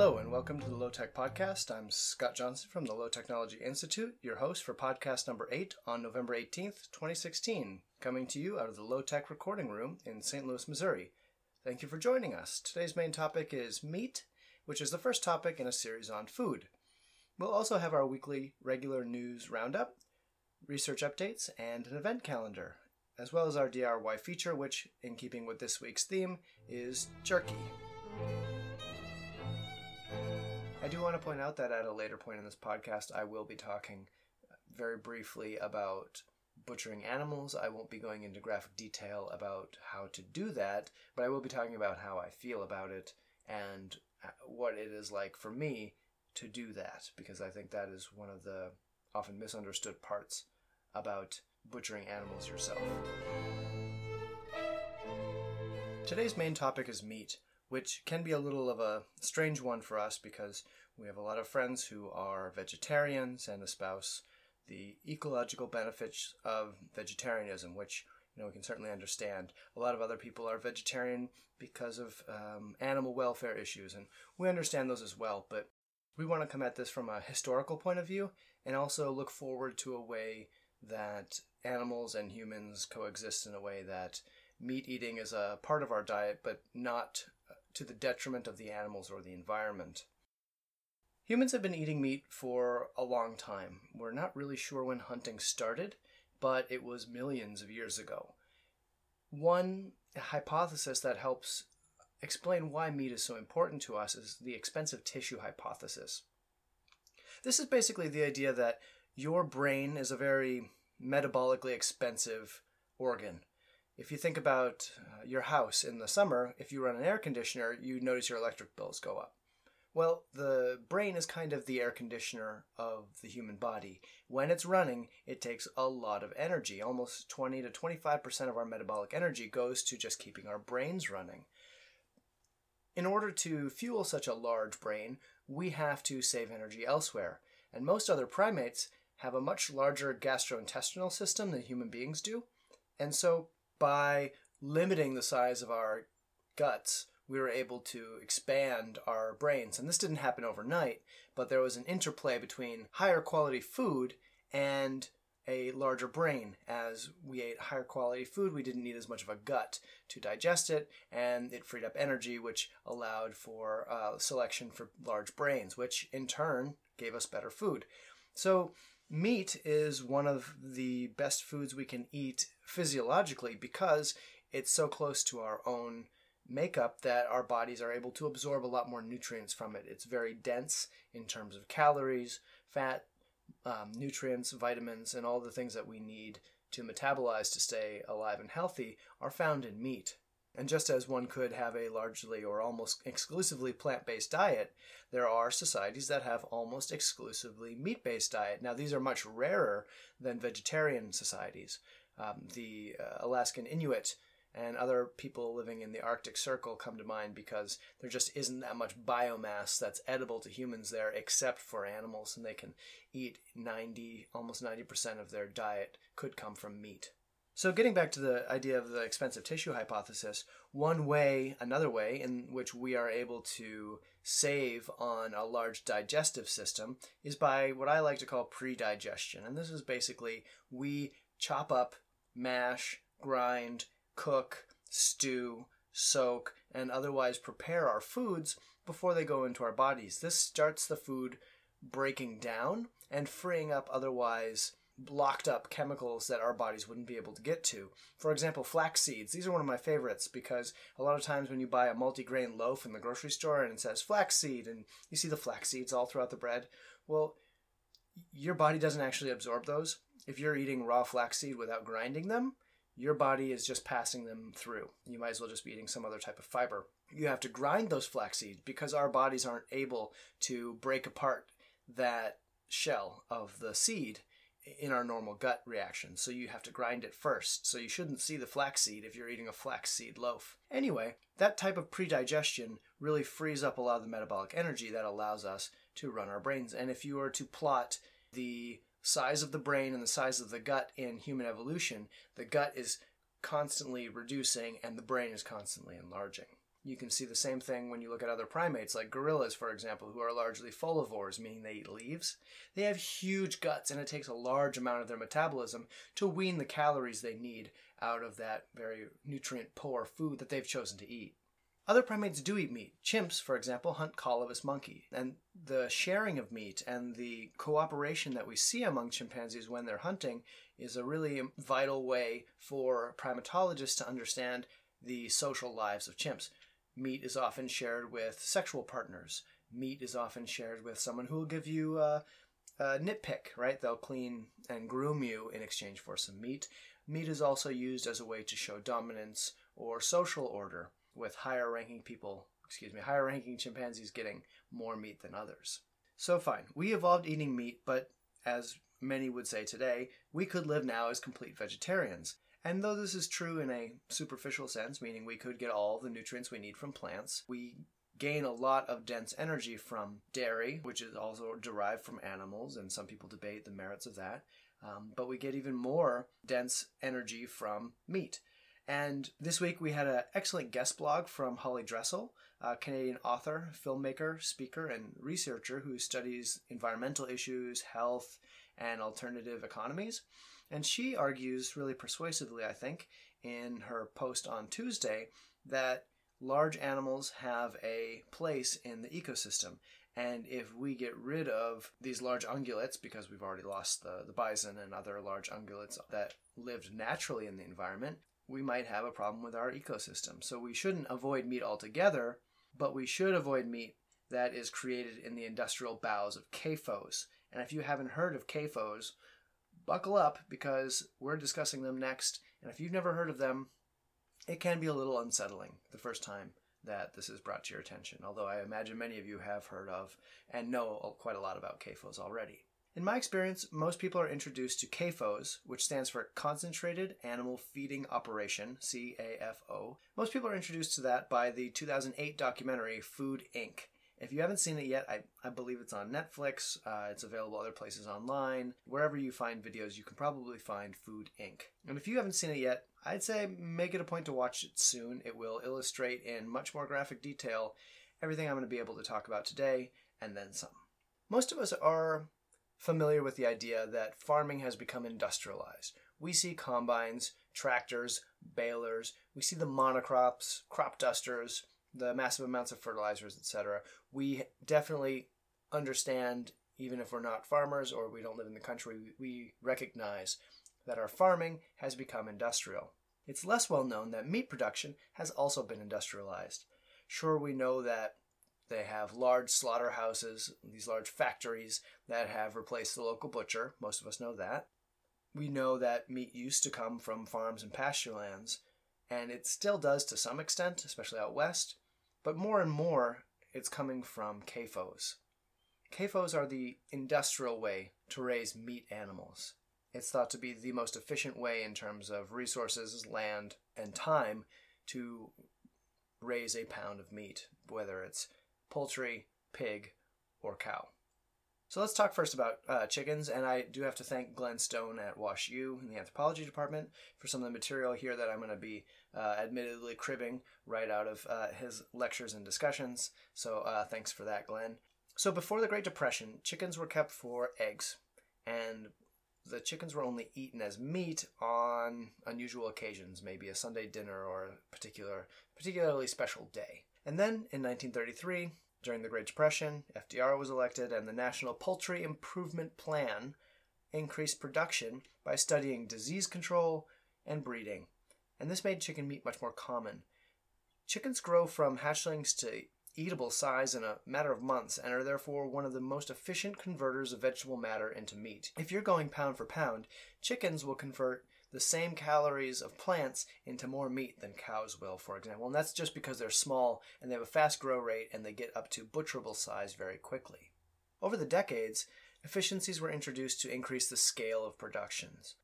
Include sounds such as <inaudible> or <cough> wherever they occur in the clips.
Hello, and welcome to the Low Tech Podcast. I'm Scott Johnson from the Low Technology Institute, your host for podcast number 8 on November 18th, 2016, coming to you out of the Low Tech Recording Room in St. Louis, Missouri. Thank you for joining us. Today's main topic is meat, which is the first topic in a series on food. We'll also have our weekly regular news roundup, research updates, and an event calendar, as well as our DIY feature, which, in keeping with this week's theme, is jerky. Do want to point out that at a later point in this podcast, I will be talking very briefly about butchering animals. I won't be going into graphic detail about how to do that, but I will be talking about how I feel about it and uh, what it is like for me to do that, because I think that is one of the often misunderstood parts about butchering animals yourself. Today's main topic is meat which can be a little of a strange one for us because we have a lot of friends who are vegetarians and espouse the ecological benefits of vegetarianism, which you know we can certainly understand. A lot of other people are vegetarian because of um, animal welfare issues, and we understand those as well. But we want to come at this from a historical point of view and also look forward to a way that animals and humans coexist in a way that meat eating is a part of our diet, but not to the detriment of the animals or the environment. Humans have been eating meat for a long time. We're not really sure when hunting started, but it was millions of years ago. One hypothesis that helps explain why meat is so important to us is the expensive tissue hypothesis. This is basically the idea that your brain is a very metabolically expensive organ. If you think about uh, your house in the summer, if you run an air conditioner, you notice your electric bills go up. Well, the brain is kind of the air conditioner of the human body. When it's running, it takes a lot of energy. Almost 20 to 25% of our metabolic energy goes to just keeping our brains running. In order to fuel such a large brain, we have to save energy elsewhere. And most other primates have a much larger gastrointestinal system than human beings do. And so by limiting the size of our guts, we were able to expand our brains. And this didn't happen overnight, but there was an interplay between higher quality food and a larger brain. As we ate higher quality food, we didn't need as much of a gut to digest it, and it freed up energy, which allowed for uh, selection for large brains, which in turn gave us better food. So, meat is one of the best foods we can eat physiologically because it's so close to our own makeup that our bodies are able to absorb a lot more nutrients from it. It's very dense in terms of calories, fat, um, nutrients, vitamins, and all the things that we need to metabolize to stay alive and healthy are found in meat. And just as one could have a largely or almost exclusively plant based diet, there are societies that have almost exclusively meat based diet. Now, these are much rarer than vegetarian societies. Um, the uh, Alaskan Inuit and other people living in the Arctic Circle come to mind because there just isn't that much biomass that's edible to humans there except for animals, and they can eat 90, almost 90% of their diet could come from meat. So, getting back to the idea of the expensive tissue hypothesis, one way, another way in which we are able to save on a large digestive system is by what I like to call pre digestion. And this is basically we chop up, mash, grind, cook, stew, soak, and otherwise prepare our foods before they go into our bodies. This starts the food breaking down and freeing up otherwise locked up chemicals that our bodies wouldn't be able to get to. For example, flax seeds. These are one of my favorites because a lot of times when you buy a multigrain loaf in the grocery store and it says flax seed and you see the flax seeds all throughout the bread, well, your body doesn't actually absorb those. If you're eating raw flaxseed without grinding them, your body is just passing them through. You might as well just be eating some other type of fiber. You have to grind those flax seeds because our bodies aren't able to break apart that shell of the seed in our normal gut reaction. So you have to grind it first. So you shouldn't see the flaxseed if you're eating a flaxseed loaf. Anyway, that type of predigestion really frees up a lot of the metabolic energy that allows us to run our brains. And if you were to plot the size of the brain and the size of the gut in human evolution, the gut is constantly reducing and the brain is constantly enlarging. You can see the same thing when you look at other primates, like gorillas, for example, who are largely folivores, meaning they eat leaves. They have huge guts, and it takes a large amount of their metabolism to wean the calories they need out of that very nutrient poor food that they've chosen to eat. Other primates do eat meat. Chimps, for example, hunt colobus monkey. And the sharing of meat and the cooperation that we see among chimpanzees when they're hunting is a really vital way for primatologists to understand the social lives of chimps. Meat is often shared with sexual partners. Meat is often shared with someone who will give you a, a nitpick, right? They'll clean and groom you in exchange for some meat. Meat is also used as a way to show dominance or social order, with higher ranking people, excuse me, higher ranking chimpanzees getting more meat than others. So, fine, we evolved eating meat, but as many would say today, we could live now as complete vegetarians. And though this is true in a superficial sense, meaning we could get all the nutrients we need from plants, we gain a lot of dense energy from dairy, which is also derived from animals, and some people debate the merits of that. Um, but we get even more dense energy from meat. And this week we had an excellent guest blog from Holly Dressel, a Canadian author, filmmaker, speaker, and researcher who studies environmental issues, health, and alternative economies. And she argues really persuasively, I think, in her post on Tuesday that large animals have a place in the ecosystem. And if we get rid of these large ungulates, because we've already lost the, the bison and other large ungulates that lived naturally in the environment, we might have a problem with our ecosystem. So we shouldn't avoid meat altogether, but we should avoid meat that is created in the industrial bowels of CAFOs. And if you haven't heard of CAFOs, buckle up because we're discussing them next. And if you've never heard of them, it can be a little unsettling the first time that this is brought to your attention, although I imagine many of you have heard of and know quite a lot about CAFOs already. In my experience, most people are introduced to CAFOs, which stands for Concentrated Animal Feeding Operation, CAFO. Most people are introduced to that by the 2008 documentary Food Inc. If you haven't seen it yet, I, I believe it's on Netflix. Uh, it's available other places online. Wherever you find videos, you can probably find Food Inc. And if you haven't seen it yet, I'd say make it a point to watch it soon. It will illustrate in much more graphic detail everything I'm going to be able to talk about today and then some. Most of us are familiar with the idea that farming has become industrialized. We see combines, tractors, balers, we see the monocrops, crop dusters, the massive amounts of fertilizers, etc. We definitely understand, even if we're not farmers or we don't live in the country, we recognize that our farming has become industrial. It's less well known that meat production has also been industrialized. Sure, we know that they have large slaughterhouses, these large factories that have replaced the local butcher. Most of us know that. We know that meat used to come from farms and pasture lands, and it still does to some extent, especially out west, but more and more it's coming from CAFOs. CAFOs are the industrial way to raise meat animals. It's thought to be the most efficient way in terms of resources, land, and time to raise a pound of meat, whether it's poultry, pig, or cow. So let's talk first about uh, chickens, and I do have to thank Glenn Stone at Wash U in the anthropology department for some of the material here that I'm going to be uh, admittedly cribbing right out of uh, his lectures and discussions. So uh, thanks for that, Glenn. So before the Great Depression, chickens were kept for eggs, and the chickens were only eaten as meat on unusual occasions, maybe a Sunday dinner or a particular, particularly special day. And then in 1933, during the Great Depression, FDR was elected, and the National Poultry Improvement Plan increased production by studying disease control and breeding. And this made chicken meat much more common. Chickens grow from hatchlings to eatable size in a matter of months and are therefore one of the most efficient converters of vegetable matter into meat. If you're going pound for pound, chickens will convert the same calories of plants into more meat than cows will, for example. And that's just because they're small and they have a fast grow rate and they get up to butcherable size very quickly. Over the decades, efficiencies were introduced to increase the scale of productions.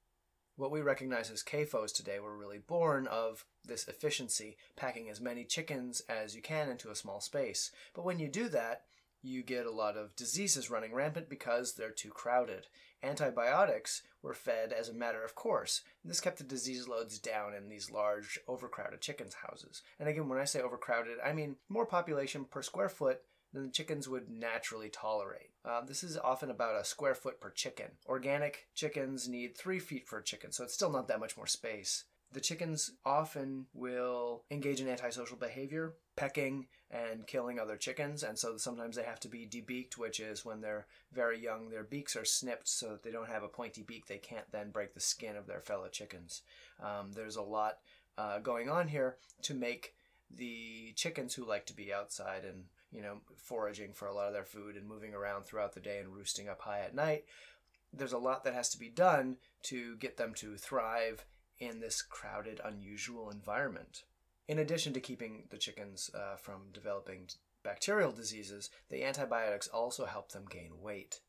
What we recognize as CAFOs today were really born of this efficiency, packing as many chickens as you can into a small space. But when you do that, you get a lot of diseases running rampant because they're too crowded. Antibiotics were fed as a matter of course. And This kept the disease loads down in these large, overcrowded chickens' houses. And again, when I say overcrowded, I mean more population per square foot than the chickens would naturally tolerate. Uh, this is often about a square foot per chicken. Organic chickens need three feet per chicken, so it's still not that much more space. The chickens often will engage in antisocial behavior, pecking and killing other chickens, and so sometimes they have to be debeaked, which is when they're very young, their beaks are snipped so that they don't have a pointy beak. They can't then break the skin of their fellow chickens. Um, there's a lot uh, going on here to make the chickens who like to be outside and you know foraging for a lot of their food and moving around throughout the day and roosting up high at night there's a lot that has to be done to get them to thrive in this crowded, unusual environment. In addition to keeping the chickens uh, from developing bacterial diseases, the antibiotics also help them gain weight.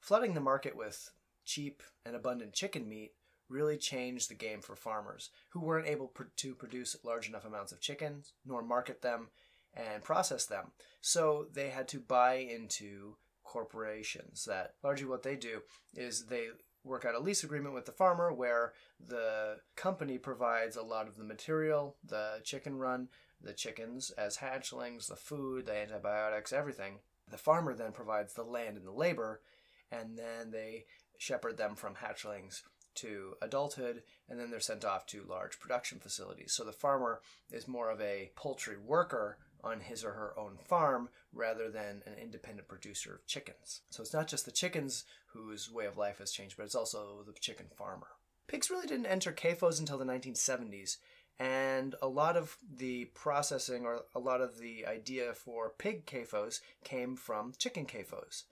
Flooding the market with cheap and abundant chicken meat really changed the game for farmers who weren't able pr- to produce large enough amounts of chickens nor market them and process them. So they had to buy into corporations that largely what they do is they work out a lease agreement with the farmer where the company provides a lot of the material, the chicken run, the chickens as hatchlings, the food, the antibiotics, everything. The farmer then provides the land and the labor, and then they shepherd them from hatchlings to adulthood, and then they're sent off to large production facilities. So the farmer is more of a poultry worker on his or her own farm rather than an independent producer of chickens. So it's not just the chickens whose way of life has changed, but it's also the chicken farmer. Pigs really didn't enter CAFOs until the 1970s, and a lot of the processing or a lot of the idea for pig CAFOs came from chicken CAFOs.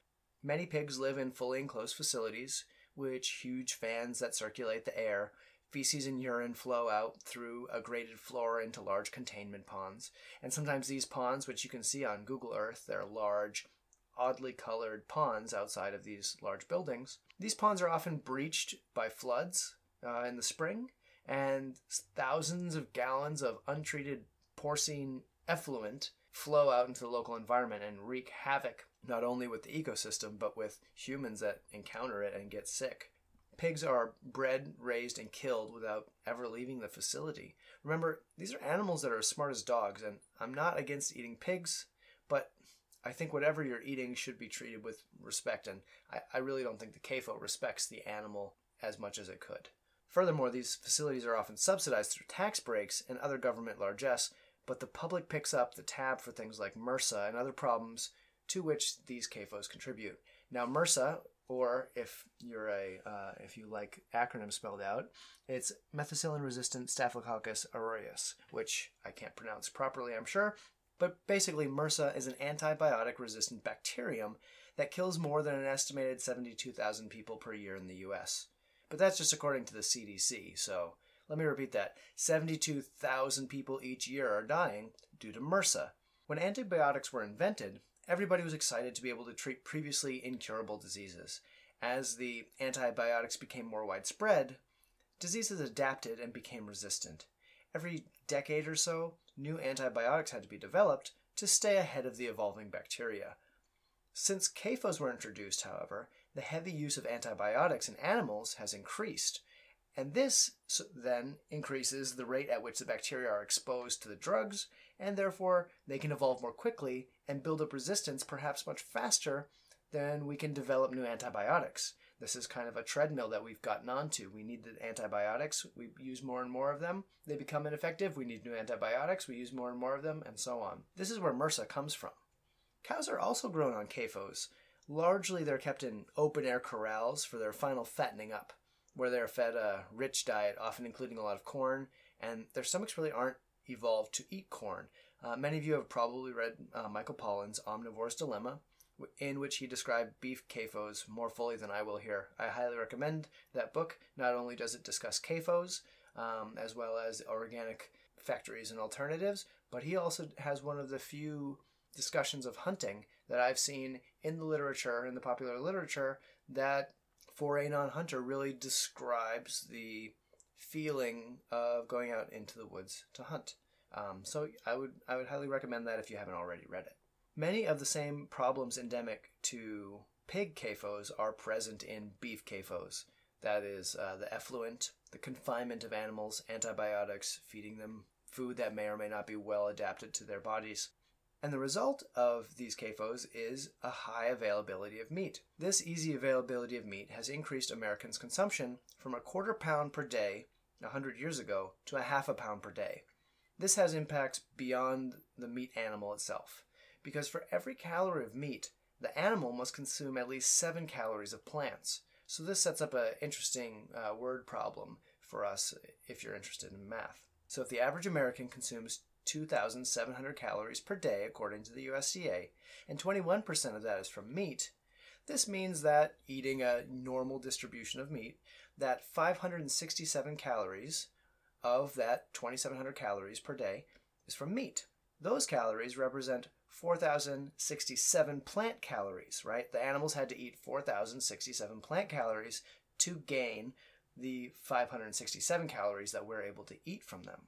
Many pigs live in fully enclosed facilities, which huge fans that circulate the air Feces and urine flow out through a graded floor into large containment ponds. And sometimes these ponds, which you can see on Google Earth, they're large, oddly colored ponds outside of these large buildings. These ponds are often breached by floods uh, in the spring, and thousands of gallons of untreated porcine effluent flow out into the local environment and wreak havoc not only with the ecosystem but with humans that encounter it and get sick. Pigs are bred, raised, and killed without ever leaving the facility. Remember, these are animals that are as smart as dogs, and I'm not against eating pigs, but I think whatever you're eating should be treated with respect, and I, I really don't think the CAFO respects the animal as much as it could. Furthermore, these facilities are often subsidized through tax breaks and other government largesse, but the public picks up the tab for things like MRSA and other problems to which these CAFOs contribute. Now, MRSA or if you're a uh, if you like acronyms spelled out, it's methicillin-resistant Staphylococcus aureus, which I can't pronounce properly, I'm sure. But basically, MRSA is an antibiotic-resistant bacterium that kills more than an estimated 72,000 people per year in the U.S. But that's just according to the CDC. So let me repeat that: 72,000 people each year are dying due to MRSA. When antibiotics were invented, everybody was excited to be able to treat previously incurable diseases. As the antibiotics became more widespread, diseases adapted and became resistant. Every decade or so, new antibiotics had to be developed to stay ahead of the evolving bacteria. Since CAFOs were introduced, however, the heavy use of antibiotics in animals has increased, and this then increases the rate at which the bacteria are exposed to the drugs, and therefore they can evolve more quickly and build up resistance perhaps much faster than we can develop new antibiotics. This is kind of a treadmill that we've gotten onto. We need the antibiotics, we use more and more of them, they become ineffective, we need new antibiotics, we use more and more of them, and so on. This is where MRSA comes from. Cows are also grown on CAFOs. Largely, they're kept in open air corrals for their final fattening up where they're fed a rich diet, often including a lot of corn, and their stomachs really aren't evolved to eat corn. Uh, many of you have probably read uh, Michael Pollan's Omnivore's Dilemma, in which he described beef CAFOs more fully than I will here. I highly recommend that book. Not only does it discuss CAFOs, um, as well as organic factories and alternatives, but he also has one of the few discussions of hunting that I've seen in the literature, in the popular literature, that for a Non-Hunter really describes the feeling of going out into the woods to hunt. Um, so I would I would highly recommend that if you haven't already read it. Many of the same problems endemic to pig CAFOs are present in beef CAFOs. That is, uh, the effluent, the confinement of animals, antibiotics, feeding them food that may or may not be well adapted to their bodies. And the result of these CAFOs is a high availability of meat. This easy availability of meat has increased Americans' consumption from a quarter pound per day 100 years ago to a half a pound per day. This has impacts beyond the meat animal itself, because for every calorie of meat, the animal must consume at least 7 calories of plants. So this sets up an interesting uh, word problem for us if you're interested in math. So if the average American consumes 2,700 calories per day, according to the USDA, and 21% of that is from meat, this means that eating a normal distribution of meat, that 567 calories of that 2,700 calories per day is from meat. Those calories represent 4,067 plant calories, right? The animals had to eat 4,067 plant calories to gain the 567 calories that we're able to eat from them.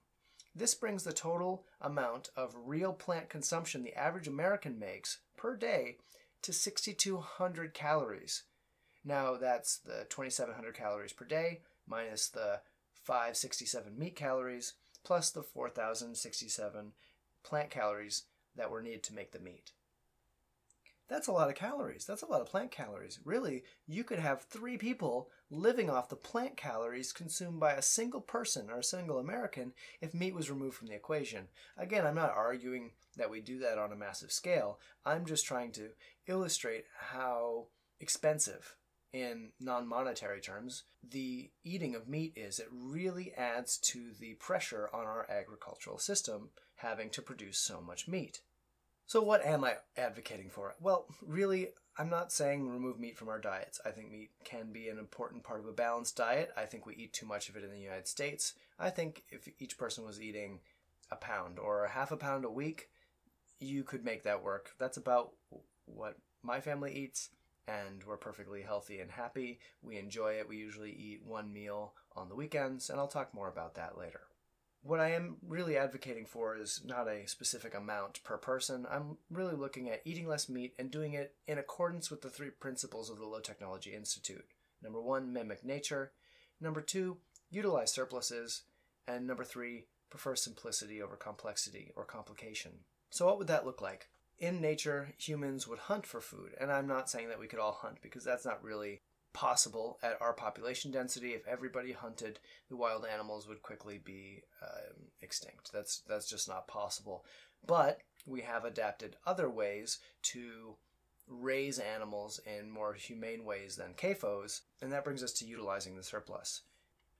This brings the total amount of real plant consumption the average American makes per day to 6,200 calories. Now, that's the 2,700 calories per day minus the 567 meat calories plus the 4,067 plant calories that were needed to make the meat. That's a lot of calories. That's a lot of plant calories. Really, you could have three people living off the plant calories consumed by a single person or a single American if meat was removed from the equation. Again, I'm not arguing that we do that on a massive scale. I'm just trying to illustrate how expensive in non monetary terms the eating of meat is. It really adds to the pressure on our agricultural system having to produce so much meat. So, what am I advocating for? Well, really, I'm not saying remove meat from our diets. I think meat can be an important part of a balanced diet. I think we eat too much of it in the United States. I think if each person was eating a pound or a half a pound a week, you could make that work. That's about what my family eats, and we're perfectly healthy and happy. We enjoy it. We usually eat one meal on the weekends, and I'll talk more about that later what I am really advocating for is not a specific amount per person. I'm really looking at eating less meat and doing it in accordance with the three principles of the Low Technology Institute. Number one, mimic nature. Number two, utilize surpluses. And number three, prefer simplicity over complexity or complication. So, what would that look like? In nature, humans would hunt for food. And I'm not saying that we could all hunt because that's not really possible at our population density. If everybody hunted, the wild animals would quickly be um, extinct. That's that's just not possible. But we have adapted other ways to raise animals in more humane ways than CAFOs, and that brings us to utilizing the surplus.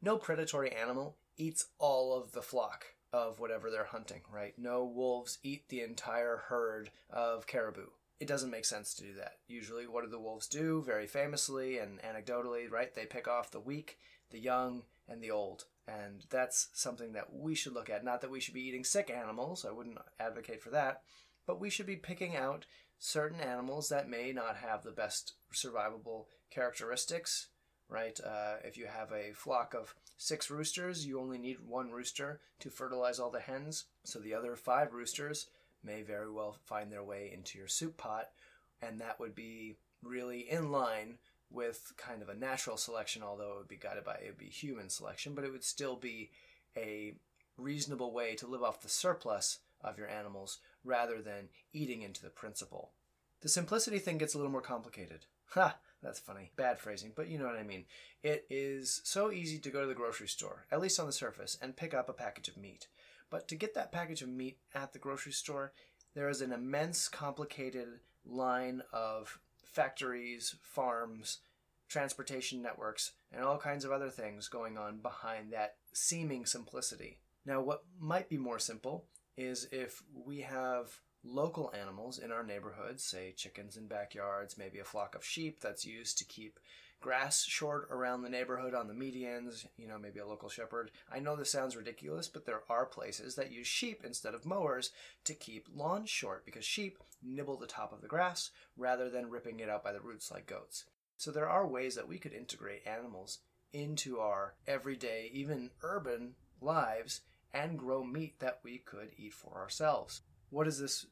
No predatory animal eats all of the flock of whatever they're hunting, right? No wolves eat the entire herd of caribou it doesn't make sense to do that. Usually, what do the wolves do? Very famously and anecdotally, right? They pick off the weak, the young, and the old. And that's something that we should look at. Not that we should be eating sick animals, I wouldn't advocate for that, but we should be picking out certain animals that may not have the best survivable characteristics, right? Uh, if you have a flock of six roosters, you only need one rooster to fertilize all the hens. So the other five roosters may very well find their way into your soup pot, and that would be really in line with kind of a natural selection, although it would be guided by it would be human selection, but it would still be a reasonable way to live off the surplus of your animals rather than eating into the principle. The simplicity thing gets a little more complicated. Ha! That's funny. Bad phrasing, but you know what I mean. It is so easy to go to the grocery store, at least on the surface, and pick up a package of meat. But to get that package of meat at the grocery store, there is an immense, complicated line of factories, farms, transportation networks, and all kinds of other things going on behind that seeming simplicity. Now, what might be more simple is if we have local animals in our neighborhoods, say chickens in backyards, maybe a flock of sheep that's used to keep grass short around the neighborhood on the medians, you know, maybe a local shepherd. I know this sounds ridiculous, but there are places that use sheep instead of mowers to keep lawns short because sheep nibble the top of the grass rather than ripping it out by the roots like goats. So there are ways that we could integrate animals into our everyday, even urban lives and grow meat that we could eat for ourselves. What does this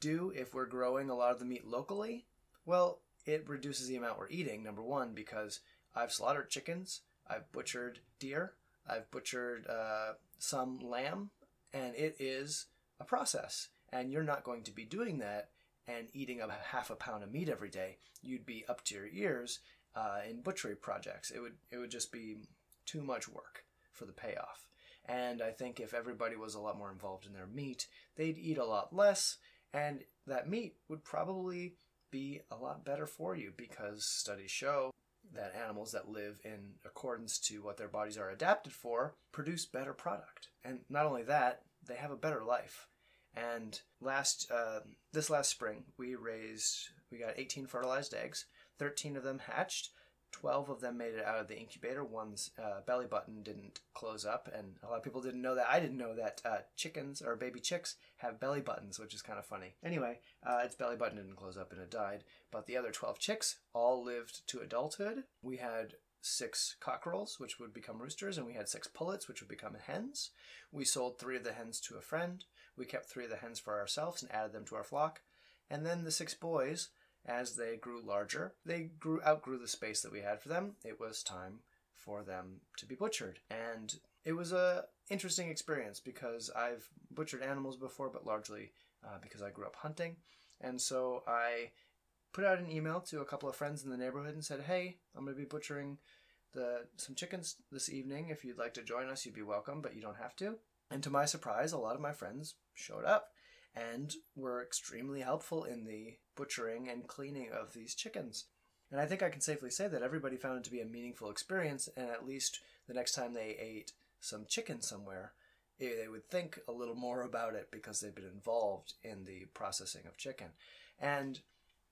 do if we're growing a lot of the meat locally? Well, it reduces the amount we're eating, number one, because I've slaughtered chickens, I've butchered deer, I've butchered uh, some lamb, and it is a process. And you're not going to be doing that and eating a half a pound of meat every day. You'd be up to your ears uh, in butchery projects. It would it would just be too much work for the payoff. And I think if everybody was a lot more involved in their meat, they'd eat a lot less, and that meat would probably be a lot better for you because studies show that animals that live in accordance to what their bodies are adapted for produce better product. And not only that, they have a better life. And last uh, this last spring, we raised we got 18 fertilized eggs. 13 of them hatched. 12 of them made it out of the incubator. One's uh, belly button didn't close up, and a lot of people didn't know that. I didn't know that uh, chickens or baby chicks have belly buttons, which is kind of funny. Anyway, uh, its belly button didn't close up and it died. But the other 12 chicks all lived to adulthood. We had six cockerels, which would become roosters, and we had six pullets, which would become hens. We sold three of the hens to a friend. We kept three of the hens for ourselves and added them to our flock. And then the six boys as they grew larger, they grew outgrew the space that we had for them. It was time for them to be butchered. And it was a interesting experience because I've butchered animals before, but largely uh, because I grew up hunting. And so I put out an email to a couple of friends in the neighborhood and said, "Hey, I'm going to be butchering the some chickens this evening. If you'd like to join us, you'd be welcome, but you don't have to." And to my surprise, a lot of my friends showed up and were extremely helpful in the butchering and cleaning of these chickens. And I think I can safely say that everybody found it to be a meaningful experience, and at least the next time they ate some chicken somewhere, eh, they would think a little more about it because they've been involved in the processing of chicken. And,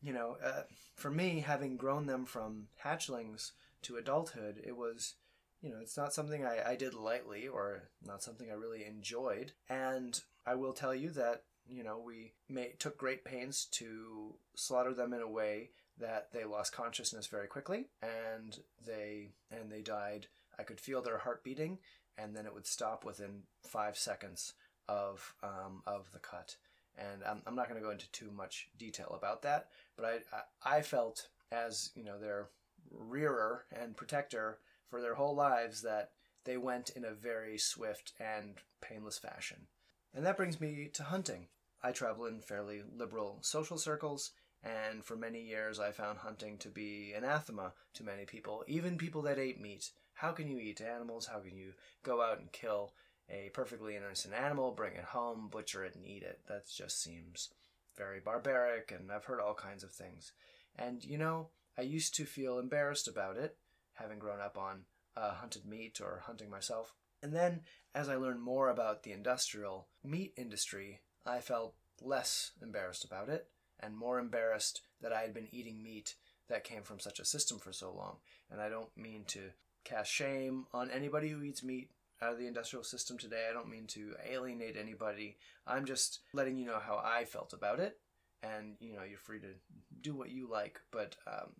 you know, uh, for me, having grown them from hatchlings to adulthood, it was, you know, it's not something I, I did lightly or not something I really enjoyed. And I will tell you that you know, we took great pains to slaughter them in a way that they lost consciousness very quickly and they and they died. I could feel their heart beating, and then it would stop within five seconds of um, of the cut. And I'm, I'm not going to go into too much detail about that, but I, I I felt as you know their rearer and protector for their whole lives that they went in a very swift and painless fashion. And that brings me to hunting. I travel in fairly liberal social circles, and for many years I found hunting to be anathema to many people, even people that ate meat. How can you eat animals? How can you go out and kill a perfectly innocent animal, bring it home, butcher it, and eat it? That just seems very barbaric, and I've heard all kinds of things. And you know, I used to feel embarrassed about it, having grown up on uh, hunted meat or hunting myself. And then, as I learned more about the industrial meat industry, I felt less embarrassed about it and more embarrassed that I had been eating meat that came from such a system for so long. And I don't mean to cast shame on anybody who eats meat out of the industrial system today. I don't mean to alienate anybody. I'm just letting you know how I felt about it. And, you know, you're free to do what you like, but um,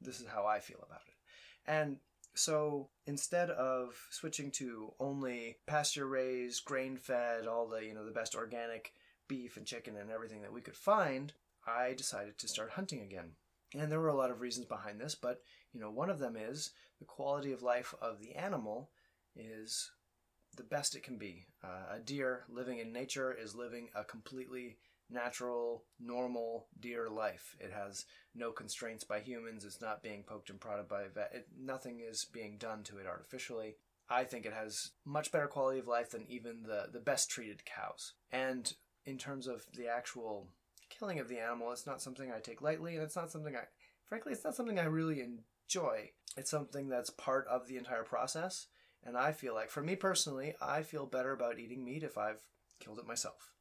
this is how I feel about it. And so instead of switching to only pasture raised, grain fed, all the, you know, the best organic beef and chicken and everything that we could find, I decided to start hunting again. And there were a lot of reasons behind this, but you know, one of them is the quality of life of the animal is the best it can be. Uh, a deer living in nature is living a completely natural, normal deer life. It has no constraints by humans. It's not being poked and prodded by a vet. It, nothing is being done to it artificially. I think it has much better quality of life than even the, the best treated cows. And in terms of the actual killing of the animal, it's not something I take lightly, and it's not something I, frankly, it's not something I really enjoy. It's something that's part of the entire process, and I feel like, for me personally, I feel better about eating meat if I've killed it myself,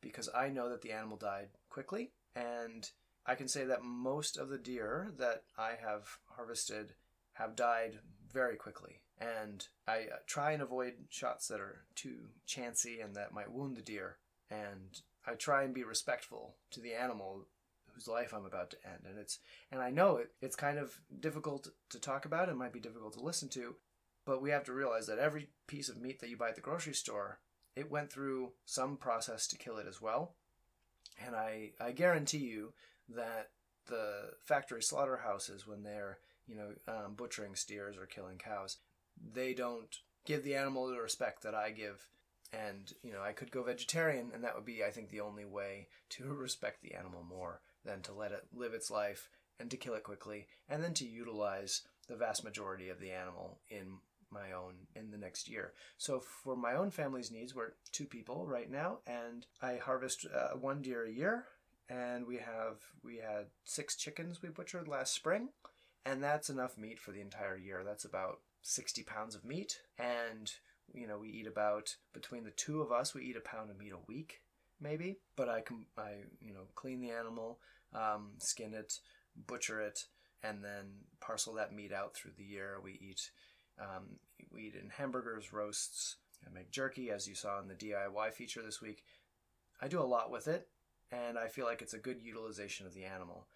because I know that the animal died quickly, and I can say that most of the deer that I have harvested have died very quickly. And I uh, try and avoid shots that are too chancy and that might wound the deer and I try and be respectful to the animal whose life I'm about to end. And it's and I know it, it's kind of difficult to talk about. It might be difficult to listen to, but we have to realize that every piece of meat that you buy at the grocery store, it went through some process to kill it as well. And I, I guarantee you that the factory slaughterhouses, when they're you know um, butchering steers or killing cows, they don't give the animal the respect that I give. And you know, I could go vegetarian, and that would be, I think, the only way to <laughs> respect the animal more than to let it live its life and to kill it quickly, and then to utilize the vast majority of the animal in my own in the next year. So for my own family's needs, we're two people right now, and I harvest uh, one deer a year, and we have we had six chickens we butchered last spring, and that's enough meat for the entire year. That's about sixty pounds of meat, and you know we eat about between the two of us we eat a pound of meat a week maybe. But I can I you know clean the animal, um, skin it, butcher it, and then parcel that meat out through the year. We eat um, we eat in hamburgers, roasts, and make jerky, as you saw in the DIY feature this week. I do a lot with it, and I feel like it's a good utilization of the animal.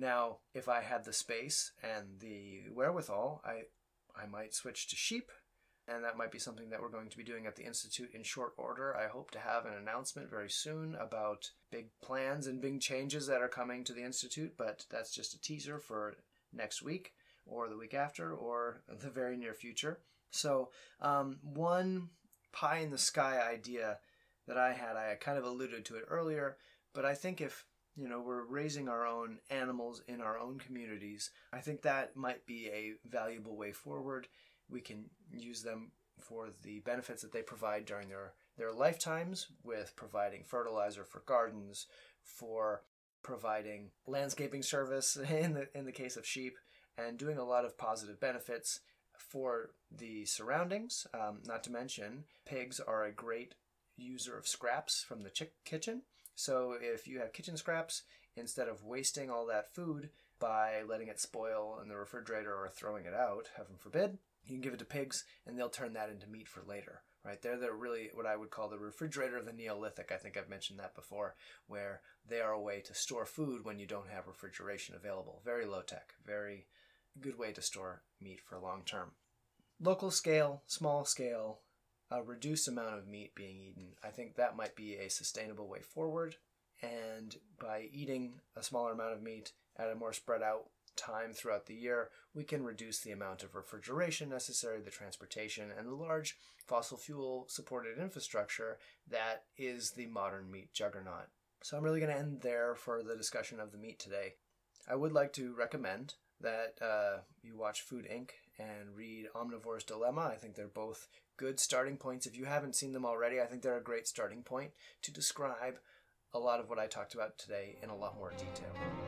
Now, if I had the space and the wherewithal, I I might switch to sheep, and that might be something that we're going to be doing at the Institute in short order. I hope to have an announcement very soon about big plans and big changes that are coming to the Institute, but that's just a teaser for next week or the week after or <laughs> the very near future. So, um, one pie in the sky idea that I had, I kind of alluded to it earlier, but I think if you know we're raising our own animals in our own communities, I think that might be a valuable way forward. We can use them for the benefits that they provide during their their lifetimes with providing fertilizer for gardens, for providing landscaping service <laughs> in the in the case of sheep, and doing a lot of positive benefits for the surroundings. Um, not to mention, pigs are a great user of scraps from the chick kitchen. So if you have kitchen scraps, instead of wasting all that food by letting it spoil in the refrigerator or throwing it out, heaven forbid, you can give it to pigs and they'll turn that into meat for later. Right? They're the really what I would call the refrigerator of the Neolithic. I think I've mentioned that before, where they are a way to store food when you don't have refrigeration available. Very low tech, very good way to store meat for long term. Local scale, small scale, a reduced amount of meat being eaten. I think that might be a sustainable way forward. And by eating a smaller amount of meat at a more spread out time throughout the year, we can reduce the amount of refrigeration necessary, the transportation, and the large fossil fuel supported infrastructure that is the modern meat juggernaut. So I'm really going to end there for the discussion of the meat today. I would like to recommend that uh, you watch Food Inc. and read Omnivore's Dilemma. I think they're both good starting points. If you haven't seen them already, I think they're a great starting point to describe a lot of what I talked about today in a lot more detail.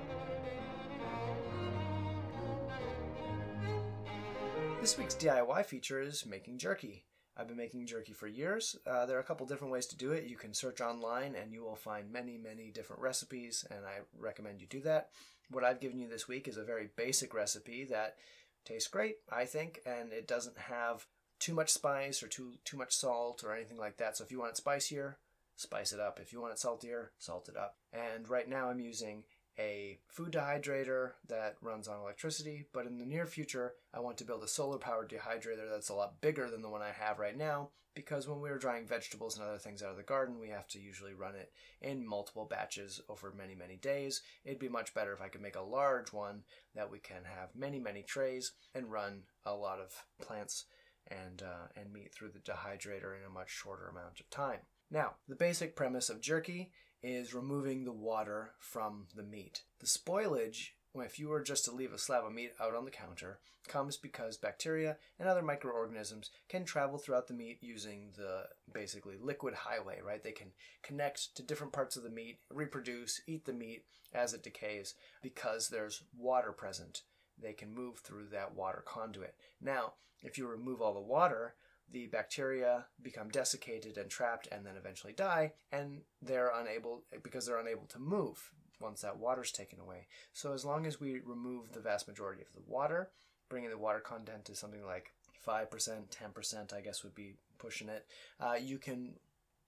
This week's DIY feature is making jerky. I've been making jerky for years. Uh, there are a couple different ways to do it. You can search online and you will find many, many different recipes, and I recommend you do that. What I've given you this week is a very basic recipe that tastes great, I think, and it doesn't have too much spice or too too much salt or anything like that. So if you want it spicier, spice it up. If you want it saltier, salt it up. And right now I'm using a food dehydrator that runs on electricity, but in the near future, I want to build a solar powered dehydrator that's a lot bigger than the one I have right now because when we are drying vegetables and other things out of the garden, we have to usually run it in multiple batches over many, many days. It'd be much better if I could make a large one that we can have many, many trays and run a lot of plants and, uh, and meat through the dehydrator in a much shorter amount of time. Now, the basic premise of jerky is removing the water from the meat. The spoilage, if you were just to leave a slab of meat out on the counter, comes because bacteria and other microorganisms can travel throughout the meat using the basically liquid highway, right? They can connect to different parts of the meat, reproduce, eat the meat as it decays because there's water present. They can move through that water conduit. Now, if you remove all the water, the bacteria become desiccated and trapped and then eventually die, and they're unable, because they're unable to move once that water's taken away. So, as long as we remove the vast majority of the water, bringing the water content to something like 5%, 10%, I guess would be pushing it, uh, you can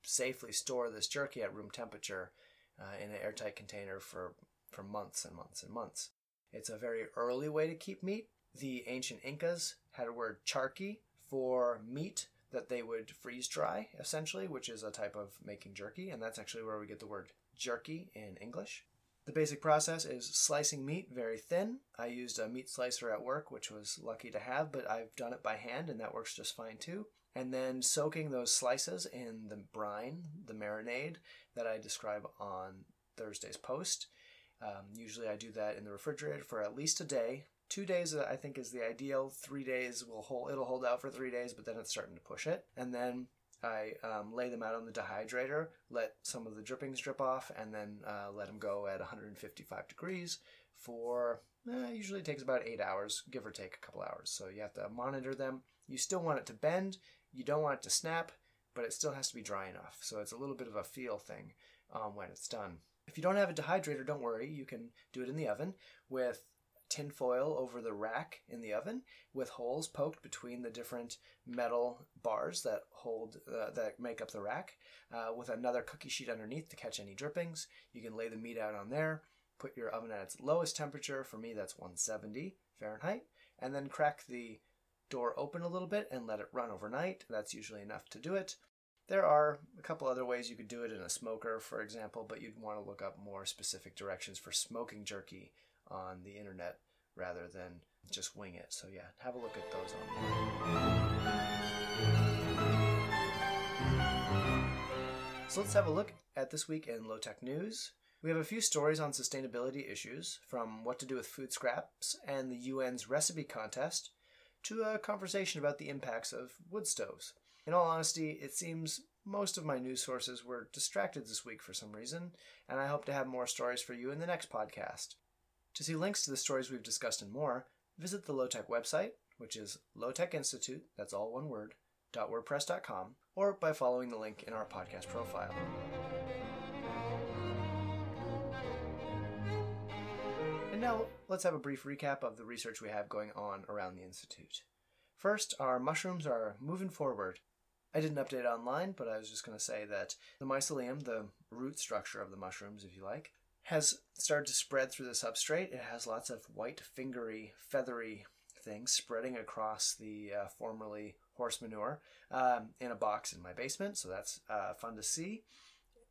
safely store this jerky at room temperature uh, in an airtight container for, for months and months and months. It's a very early way to keep meat. The ancient Incas had a word charqui, for meat that they would freeze dry, essentially, which is a type of making jerky, and that's actually where we get the word jerky in English. The basic process is slicing meat very thin. I used a meat slicer at work, which was lucky to have, but I've done it by hand and that works just fine too. And then soaking those slices in the brine, the marinade that I describe on Thursday's post. Um, usually I do that in the refrigerator for at least a day. Two days I think is the ideal. Three days will hold. It'll hold out for three days, but then it's starting to push it. And then I um, lay them out on the dehydrator, let some of the drippings drip off, and then uh, let them go at 155 degrees for eh, usually takes about eight hours, give or take a couple hours. So you have to monitor them. You still want it to bend, you don't want it to snap, but it still has to be dry enough. So it's a little bit of a feel thing um, when it's done. If you don't have a dehydrator, don't worry. You can do it in the oven with tin foil over the rack in the oven with holes poked between the different metal bars that hold uh, that make up the rack uh, with another cookie sheet underneath to catch any drippings. You can lay the meat out on there put your oven at its lowest temperature. For me that's 170 fahrenheit. And then crack the door open a little bit and let it run overnight. That's usually enough to do it. There are a couple other ways you could do it in a smoker, for example, but you'd want to look up more specific directions for smoking jerky on the internet rather than just wing it. So yeah, have a look at those online. So let's have a look at this week in low tech news. We have a few stories on sustainability issues, from what to do with food scraps and the UN's recipe contest to a conversation about the impacts of wood stoves. In all honesty, it seems most of my news sources were distracted this week for some reason, and I hope to have more stories for you in the next podcast. To see links to the stories we've discussed and more, visit the Lowtech website, which is Lowtech Institute, that's all one word, .wordpress.com, or by following the link in our podcast profile. And now, let's have a brief recap of the research we have going on around the Institute. First, our mushrooms are moving forward. I didn't update online, but I was just going to say that the mycelium, the root structure of the mushrooms, if you like, has started to spread through the substrate. It has lots of white, fingery, feathery things spreading across the uh, formerly horse manure um, in a box in my basement. So that's uh, fun to see.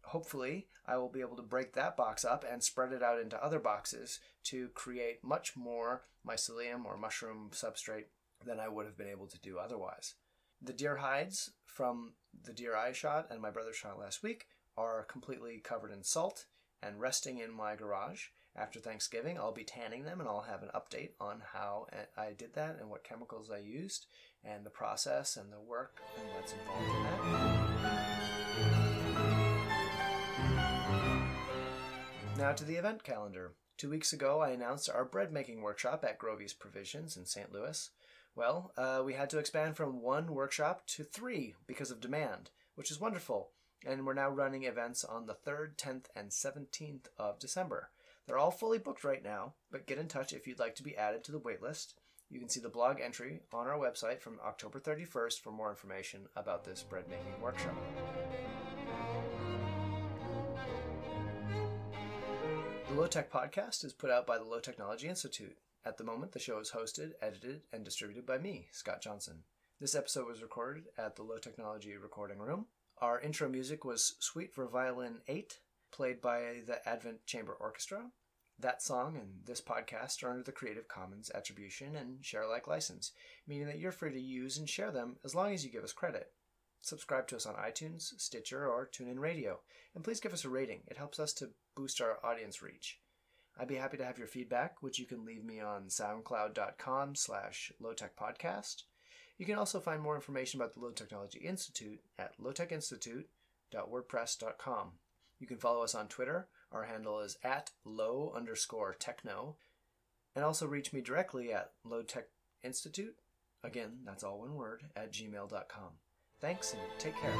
Hopefully, I will be able to break that box up and spread it out into other boxes to create much more mycelium or mushroom substrate than I would have been able to do otherwise. The deer hides from the deer I shot and my brother shot last week are completely covered in salt and resting in my garage. After Thanksgiving, I'll be tanning them and I'll have an update on how I did that and what chemicals I used and the process and the work and what's involved in that. Now to the event calendar. Two weeks ago, I announced our bread making workshop at Grovey's Provisions in St. Louis. Well, uh, we had to expand from one workshop to three because of demand, which is wonderful and we're now running events on the 3rd, 10th, and 17th of December. They're all fully booked right now, but get in touch if you'd like to be added to the waitlist. You can see the blog entry on our website from October 31st for more information about this bread making workshop. The Low Tech Podcast is put out by the Low Technology Institute. At the moment, the show is hosted, edited, and distributed by me, Scott Johnson. This episode was recorded at the Low Technology Recording Room our intro music was Suite for Violin 8, played by the Advent Chamber Orchestra. That song and this podcast are under the Creative Commons Attribution and Share Alike license, meaning that you're free to use and share them as long as you give us credit. Subscribe to us on iTunes, Stitcher, or TuneIn Radio, and please give us a rating. It helps us to boost our audience reach. I'd be happy to have your feedback, which you can leave me on soundcloud.com slash lowtechpodcast you can also find more information about the Low Technology Institute at lowtechinstitute.wordpress.com. You can follow us on Twitter. Our handle is at low underscore techno. And also reach me directly at lowtechinstitute, again, that's all one word, at gmail.com. Thanks and take care.